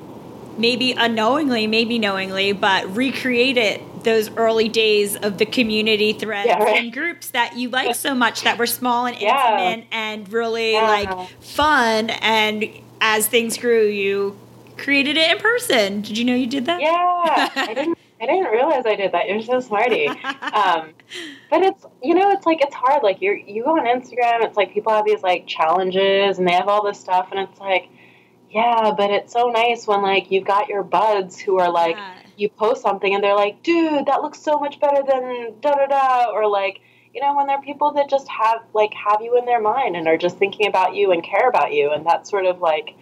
Speaker 1: maybe unknowingly, maybe knowingly, but recreated those early days of the community threads
Speaker 3: Yeah, right.
Speaker 1: and groups that you like so much that were small and
Speaker 3: Yeah.
Speaker 1: intimate and really
Speaker 3: Yeah.
Speaker 1: like fun. And as things grew, you created it in person. Did you know you did that?
Speaker 3: yeah i didn't i didn't realize i did that you're so smarty um, but it's you know it's like it's hard like you're you go on instagram it's like people have these like challenges and they have all this stuff and it's like yeah but it's so nice when like you've got your buds who are like
Speaker 1: Yeah.
Speaker 3: you post something and they're like dude that looks so much better than da da da or like you know when there are people that just have like have you in their mind and are just thinking about you and care about you. And that's sort of like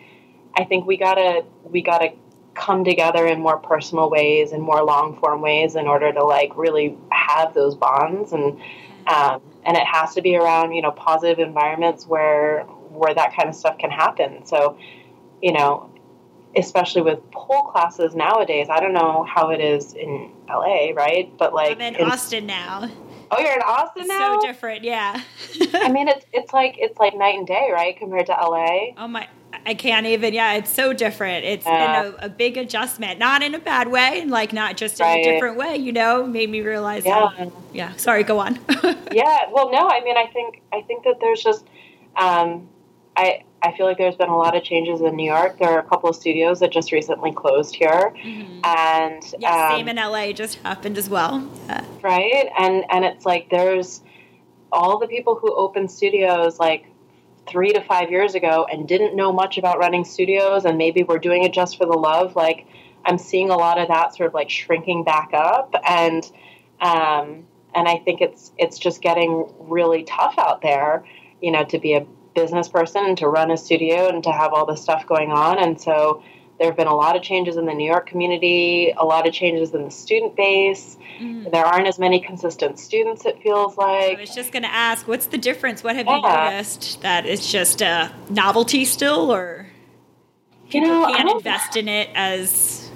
Speaker 3: i think we gotta we gotta come together in more personal ways and more long form ways in order to like really have those bonds. And um, and it has to be around you know positive environments where where that kind of stuff can happen. So you know especially with pole classes nowadays i don't know how it is in la right? But like
Speaker 1: I'm in
Speaker 3: in-
Speaker 1: Austin now.
Speaker 3: Oh you're in austin now
Speaker 1: So different, yeah.
Speaker 3: i mean it's it's like it's like night and day right compared to la
Speaker 1: Oh my! I can't even. Yeah, it's so different. It's
Speaker 3: Yeah.
Speaker 1: been a, a big adjustment, not in a bad way, and like not just in
Speaker 3: Right.
Speaker 1: a different way. You know, made me realize.
Speaker 3: yeah
Speaker 1: yeah. Sorry. Go on. (laughs)
Speaker 3: yeah well no i mean i think i think that there's just um, i i feel like there's been a lot of changes in new york there are a couple of studios that just recently closed here
Speaker 1: Mhm.
Speaker 3: and
Speaker 1: Yeah,
Speaker 3: um,
Speaker 1: same in LA. Just happened as well. Yeah.
Speaker 3: Right? And and it's like there's all the people who opened studios like three to five years ago and didn't know much about running studios and maybe were doing it just for the love like i'm seeing a lot of that sort of like shrinking back up. And um, and i think it's it's just getting really tough out there you know to be a business person and to run a studio and to have all this stuff going on. And so there have been a lot of changes in the New York community, a lot of changes in the student base.
Speaker 1: Mhm.
Speaker 3: There aren't as many consistent students, it feels like.
Speaker 1: I was just going to ask, what's the difference? What have you noticed? That it's just a novelty still, or
Speaker 3: You
Speaker 1: people
Speaker 3: know,
Speaker 1: can't invest in it as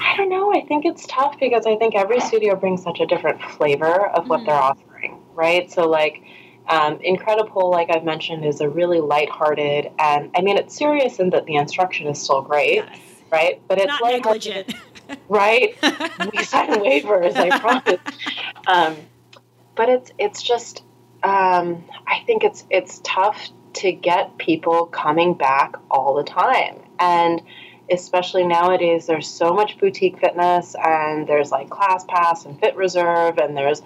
Speaker 3: I don't know. I think it's tough because I think every studio brings such a different flavor of what
Speaker 1: Mhm.
Speaker 3: they're offering, right? So, like, um, Incredible, like I've mentioned, is a really lighthearted, and I mean, it's serious in that the instruction is still great,
Speaker 1: yes,
Speaker 3: right? But it's
Speaker 1: not negligent. (laughs)
Speaker 3: right? we sign (laughs) waivers, I promise. Um, but it's it's just um, I think it's it's tough to get people coming back all the time, and especially nowadays, there's so much boutique fitness, and there's like ClassPass and FitReserve, and there's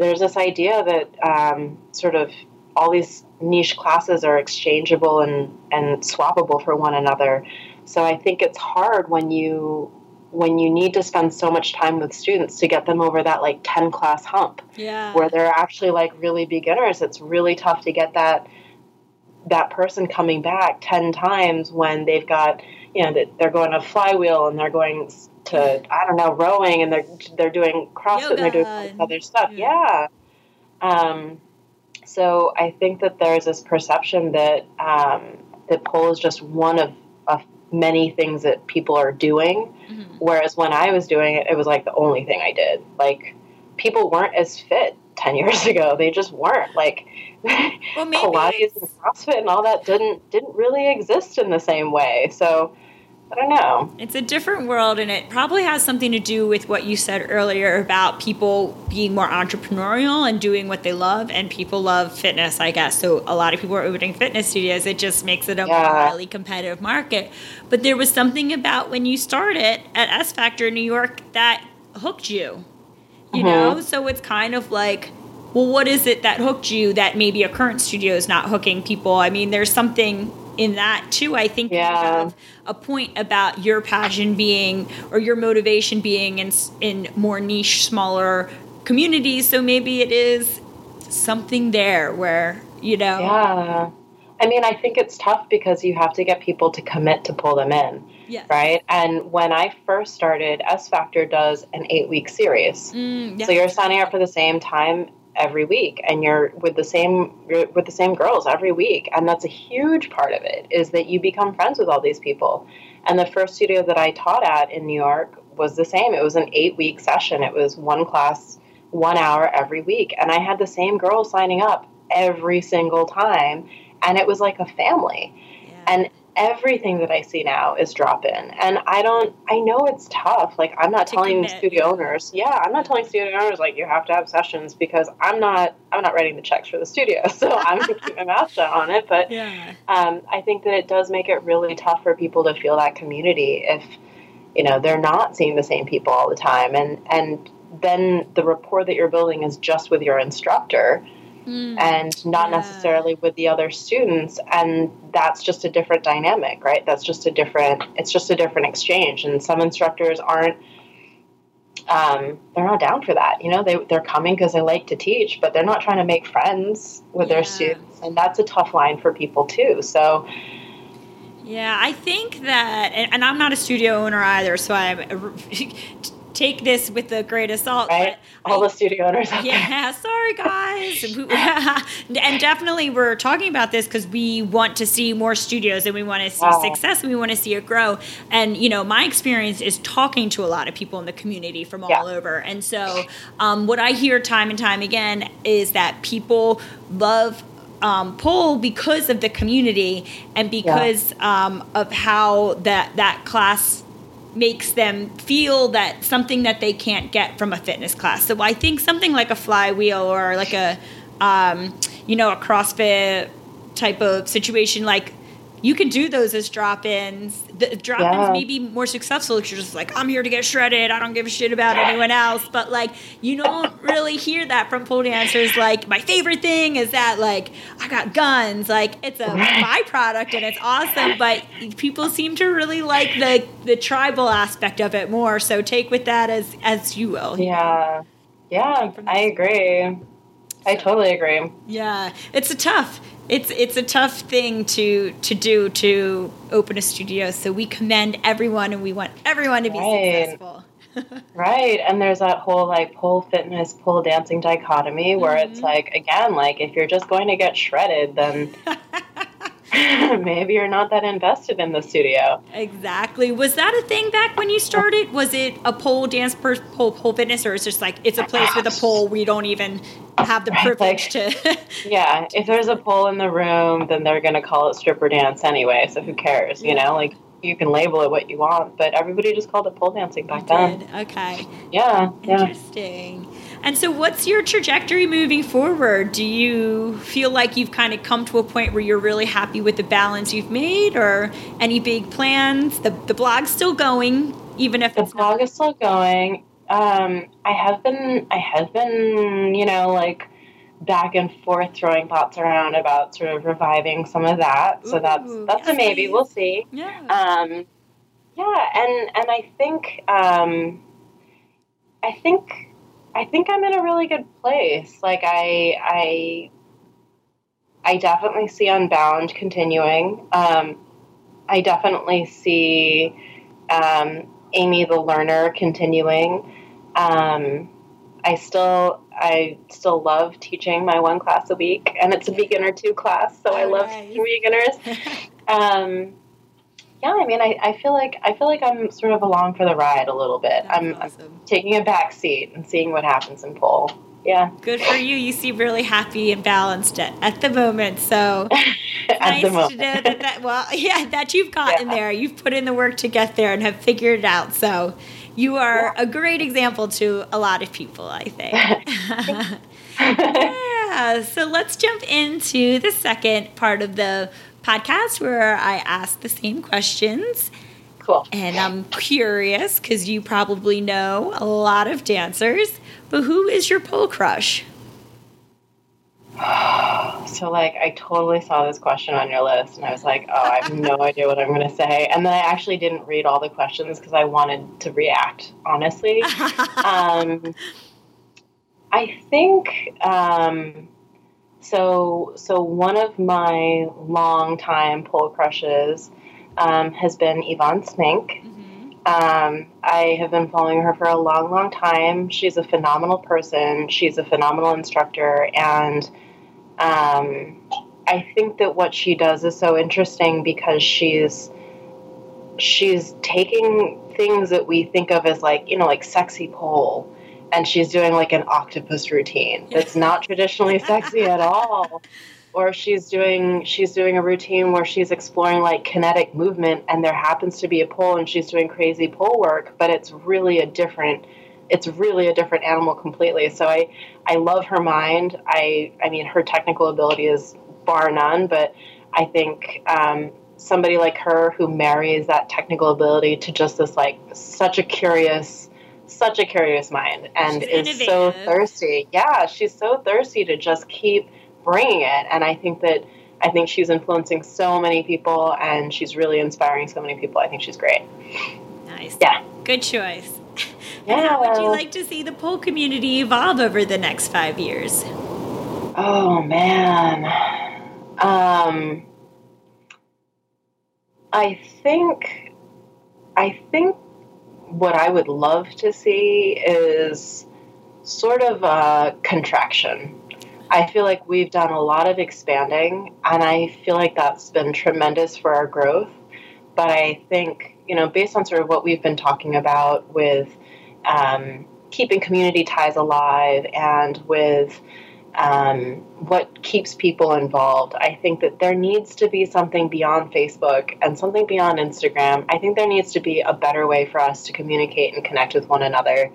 Speaker 3: there's this idea that um, sort of all these niche classes are exchangeable and, and swappable for one another. So I think it's hard when you when you need to spend so much time with students to get them over that like 10 class hump
Speaker 1: yeah,
Speaker 3: where they're actually like really beginners it's really tough to get that that person coming back 10 times when they've got you know that they're going to flywheel and they're going to i don't know rowing and they're they're doing crossfit and they're doing all this other stuff
Speaker 1: yeah.
Speaker 3: yeah, um, so i think that there's this perception that um, that pole is just one of, of many things that people are doing
Speaker 1: Mhm.
Speaker 3: Whereas when I was doing it, it was like the only thing I did. Like people weren't as fit 10 (laughs) years ago. They just weren't. Like,
Speaker 1: Well, (laughs) maybe
Speaker 3: Pilates and CrossFit and all that didn't didn't really exist in the same way. So I don't know.
Speaker 1: It's a different world, and it probably has something to do with what you said earlier about people being more entrepreneurial and doing what they love, and people love fitness, I guess. So a lot of people are opening fitness studios. It just makes it a
Speaker 3: Yeah.
Speaker 1: highly competitive market. But there was something about when you started at S Factor in New York that hooked you, you
Speaker 3: Mhm.
Speaker 1: know. So it's kind of like. Well, what is it that hooked you that maybe a current studio is not hooking people? I mean, there's something in that too. I think you have a point about your passion being or your motivation being in in more niche, smaller communities. So maybe it is something there where you know.
Speaker 3: Yeah. I mean, I think it's tough because you have to get people to commit to pull them in,
Speaker 1: Yes.
Speaker 3: right? And when I first started, S Factor does an eight week series.
Speaker 1: Mm,
Speaker 3: So you're signing up for the same time every week and you're with the same you're with the same girls every week and that's a huge part of it is that you become friends with all these people. And the first studio that i taught at in new york was the same. It was an eight week session. It was one class one hour every week and i had the same girls signing up every single time and it was like a family.
Speaker 1: Yeah.
Speaker 3: and everything that I see now is drop in. And I don't, I know it's tough. Like, I'm not telling
Speaker 1: commit,
Speaker 3: studio owners, yeah, I'm not telling studio owners, like, you have to have sessions because I'm not, I'm not writing the checks for the studio. (laughs) So I'm going to keep my mouth shut on it. But
Speaker 1: yeah.
Speaker 3: um, I think that it does make it really tough for people to feel that community if, you know, they're not seeing the same people all the time. And, and, then the rapport that you're building is just with your instructor
Speaker 1: Mm.
Speaker 3: and not
Speaker 1: Yeah.
Speaker 3: necessarily with the other students and that's just a different dynamic right that's just a different it's just a different exchange and some instructors aren't um, they're not down for that you know they, they're coming because they like to teach but they're not trying to make friends with
Speaker 1: Yeah.
Speaker 3: their students and that's a tough line for people too so
Speaker 1: Yeah, I think that, and, and I'm not a studio owner either, so I'm (laughs) take this with a grain of salt.
Speaker 3: right all
Speaker 1: I-
Speaker 3: the studio owners out there.
Speaker 1: Yeah, sorry guys. (laughs) (laughs) and definitely we're talking about this because we want to see more studios and we want to see
Speaker 3: Wow.
Speaker 1: success and we want to see it grow. And you know, my experience is talking to a lot of people in the community from all
Speaker 3: Yeah.
Speaker 1: over. And so, um, what I hear time and time again is that people love. Um, pole because of the community and because um, of how that that class makes them feel that something that they can't get from a fitness class. So I think something like a flywheel or like a um, you know a CrossFit type of situation, like you can do those as drop-ins. The drop-ins
Speaker 3: Yeah.
Speaker 1: may be more successful if you're just like, I'm here to get shredded. I don't give a shit about anyone else. But like, you don't really hear that from pole dancers. Like, my favorite thing is that like I got guns. Like, it's a mm-hmm. byproduct and it's awesome. But people seem to really like the the tribal aspect of it more. So take with that as as you will.
Speaker 3: yeah yeah i agree i totally agree
Speaker 1: Yeah, it's a tough. It's it's a tough thing to to do to open a studio. So we commend everyone, and we want everyone to be
Speaker 3: Right.
Speaker 1: successful. (laughs)
Speaker 3: Right. And there's that whole like pole fitness, pole dancing dichotomy where
Speaker 1: Mm-hmm.
Speaker 3: it's like, again, like if you're just going to get shredded, then (laughs) (laughs) maybe you're not that invested in the studio.
Speaker 1: Exactly. Was that a thing back when you started? Was it a pole dance per pole pole fitness, or is it just like it's a place with a pole? We don't even have the (laughs) privilege
Speaker 3: like-
Speaker 1: to. (laughs)
Speaker 3: Yeah. If there's a pole in the room, then they're going to call it stripper dance anyway. So who cares? You know, like you can label it what you want, but everybody just called it pole dancing back then.
Speaker 1: Okay.
Speaker 3: Yeah. Yeah.
Speaker 1: And so, what's your trajectory moving forward? Do you feel like you've kind of come to a point where you're really happy with the balance you've made, or any big plans? The the blog's still going, even if
Speaker 3: The
Speaker 1: it's not.
Speaker 3: blog is still going. Um, I have been, I have been, you know, like back and forth throwing thoughts around about sort of reviving some of that. So that's that's
Speaker 1: yes,
Speaker 3: a maybe. We'll see.
Speaker 1: Yeah.
Speaker 3: Um, yeah, and and I think um, I think I think I'm in a really good place. Like I I I definitely see Unbound continuing. Um, I definitely see um, Amy the Learner continuing. Um, I still I still love teaching my one class a week, and it's a beginner two class, so I
Speaker 1: Oh,
Speaker 3: love
Speaker 1: nice.
Speaker 3: teaching beginners. (laughs) Yeah, I mean, I, I feel like I feel like I'm sort of along for the ride a little bit. I'm, I'm
Speaker 1: awesome.
Speaker 3: taking a back seat and seeing what happens in pole. Yeah,
Speaker 1: Good for you. You seem really happy and balanced at, at the moment. So (laughs)
Speaker 3: at
Speaker 1: nice
Speaker 3: the
Speaker 1: to know that, that well (laughs) yeah that you've gotten
Speaker 3: Yeah.
Speaker 1: there you've put in the work to get there and have figured it out so you are a great example to a lot of people i think (laughs) yeah so let's jump into the second part of the podcast where i ask the same questions
Speaker 3: cool.
Speaker 1: and i'm curious because you probably know a lot of dancers but who is your pole crush (sighs)
Speaker 3: So like I totally saw this question on your list and I was like, oh, I have no (laughs) idea what I'm going to say. And then I actually didn't read all the questions because I wanted to react honestly. (laughs) um, I think um, so. So one of my longtime pole crushes um, has been Yvonne Smink. Um, I have been following her for a long, long time. She's a phenomenal person. She's a phenomenal instructor, and um, I think that what she does is so interesting because she's she's taking things that we think of as like you know like sexy pole, and she's doing like an octopus routine that's not traditionally sexy at all. Or she's doing she's doing a routine where she's exploring like kinetic movement and there happens to be a pole and she's doing crazy pole work but it's really a different it's really a different animal completely. So i i love her mind. I i mean her technical ability is bar none but i think um, somebody like her who marries that technical ability to just this like such a curious such a curious mind and
Speaker 1: She's
Speaker 3: is so thirsty. Yeah she's so thirsty to just keep bringing it. And i think that i think she's influencing so many people and she's really inspiring so many people. I think she's great.
Speaker 1: Nice.
Speaker 3: Yeah.
Speaker 1: Good choice. And how would you like to see the pole community evolve over the next five years?
Speaker 3: oh man. Um i think i think what i would love to see is sort of a contraction I feel like we've done a lot of expanding, and I feel like that's been tremendous for our growth. But I think, you know, based on sort of what we've been talking about with um, keeping community ties alive and with um, what keeps people involved, I think that there needs to be something beyond Facebook and something beyond Instagram. I think there needs to be a better way for us to communicate and connect with one another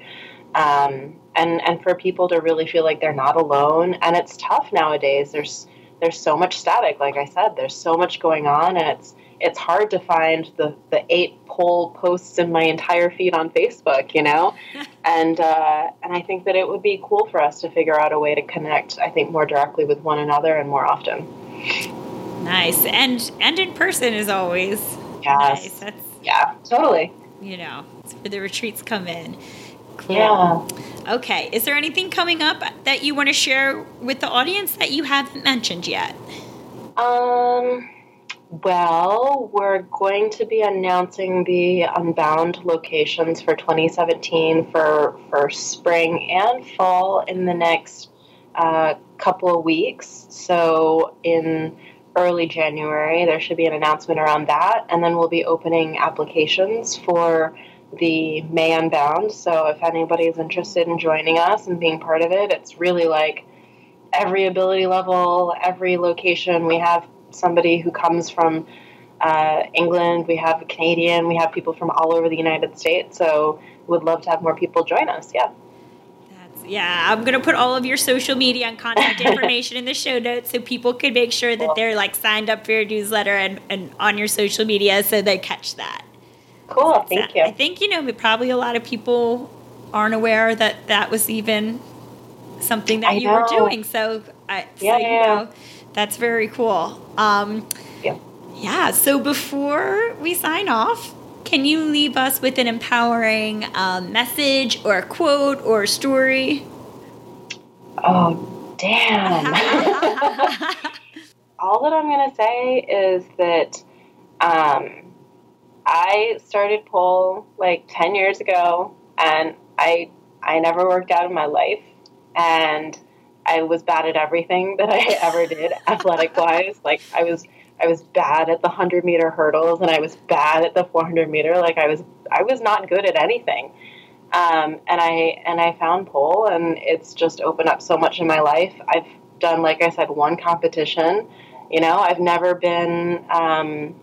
Speaker 3: um, and and for people to really feel like they're not alone. And it's tough nowadays. There's there's so much static. Like I said, there's so much going on, and it's it's hard to find the the eight pole posts in my entire feed on Facebook. You know, (laughs) and uh, and I think that it would be cool for us to figure out a way to connect. I think more directly with one another and more often.
Speaker 1: Nice. And and in person is always
Speaker 3: Yes.
Speaker 1: nice. That's
Speaker 3: Yeah, totally.
Speaker 1: you know, it's where the retreats come in. Cool.
Speaker 3: Yeah.
Speaker 1: Okay. Is there anything coming up that you want to share with the audience that you haven't mentioned yet?
Speaker 3: Um, well, we're going to be announcing the Unbound locations for 2017 for for spring and fall in the next uh, couple of weeks. So in early January, there should be an announcement around that, and then we'll be opening applications for the May Unbound. So if anybody is interested in joining us and being part of it, it's really like every ability level, every location. We have somebody who comes from uh, England, we have a Canadian, we have people from all over the United States. So would love to have more people join us. Yeah.
Speaker 1: That's, yeah, I'm gonna put all of your social media and contact (laughs) information in the show notes so people can make sure that
Speaker 3: Cool.
Speaker 1: they're like signed up for your newsletter and, and on your social media so they catch that.
Speaker 3: Cool. Thank
Speaker 1: I
Speaker 3: you.
Speaker 1: I think you know probably a lot of people aren't aware that that was even something that
Speaker 3: I
Speaker 1: you were doing. So, I, so
Speaker 3: Yeah,
Speaker 1: you know, that's very cool. Um,
Speaker 3: Yeah.
Speaker 1: yeah. So before we sign off, can you leave us with an empowering um, message or a quote or a story?
Speaker 3: Oh, damn. (laughs) all that I'm going to say is that um, I started pole like 10 years ago and I I never worked out in my life and I was bad at everything that I (laughs) ever did athletic wise like I was I was bad at the 100 meter hurdles and I was bad at the 400 meter. Like I was, I was not good at anything. Um, and I and I found pole, and it's just opened up so much in my life. I've done, like I said, one competition. You know, I've never been um,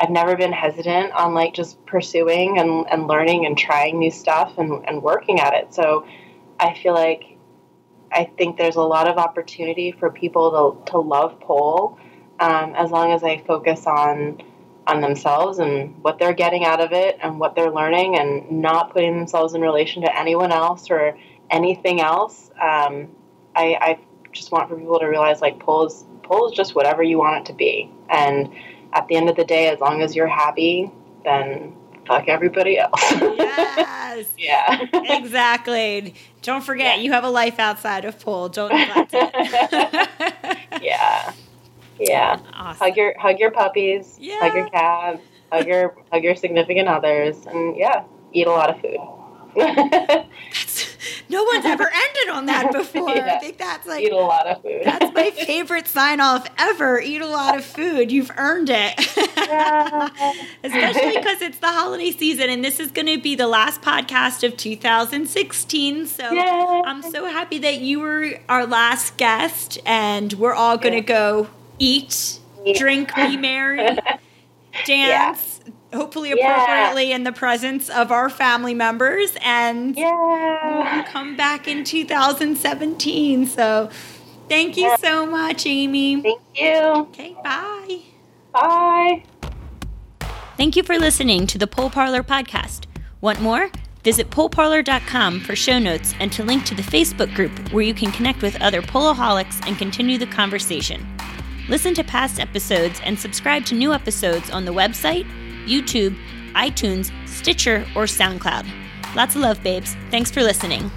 Speaker 3: I've never been hesitant on like just pursuing and, and learning and trying new stuff and, and working at it. So I feel like I think there's a lot of opportunity for people to, to love pole um, as long as they focus on on themselves and what they're getting out of it and what they're learning and not putting themselves in relation to anyone else or anything else. Um, I, I just want for people to realize like pole is pole is just whatever you want it to be and at the end of the day, as long as you're happy, then fuck everybody else.
Speaker 1: yes. (laughs)
Speaker 3: yeah.
Speaker 1: exactly. Don't forget, yeah. you have a life outside of pole. Don't neglect it. (laughs)
Speaker 3: yeah. Yeah. Awesome. Hug your hug your puppies. Yeah. Hug your cat. Hug your hug your significant others, and yeah, eat a lot of food. (laughs)
Speaker 1: no one's ever (laughs) ended on that before. Yeah. I think that's like
Speaker 3: eat a lot of food.
Speaker 1: that's my (laughs) favorite sign off ever. Eat a lot of food. You've earned it. (laughs) Especially because it's the holiday season and this is going to be the last podcast of 2016. So Yay. I'm so happy that you were our last guest and we're all going to yeah. go eat, yeah. drink, be merry, dance hopefully appropriately yeah. in the presence of our family members and
Speaker 3: yeah.
Speaker 1: we'll come back in 2017 so thank you yeah. so much amy.
Speaker 3: Thank you.
Speaker 1: Okay bye.
Speaker 3: Bye.
Speaker 1: Thank you for listening to the Pole Parlour podcast. Want more? Visit poleparlour.com for show notes and to link to the facebook group where you can connect with other poleaholics and continue the conversation. Listen to past episodes and subscribe to new episodes on the website YouTube, iTunes, Stitcher, or SoundCloud. Lots of love, babes. Thanks for listening.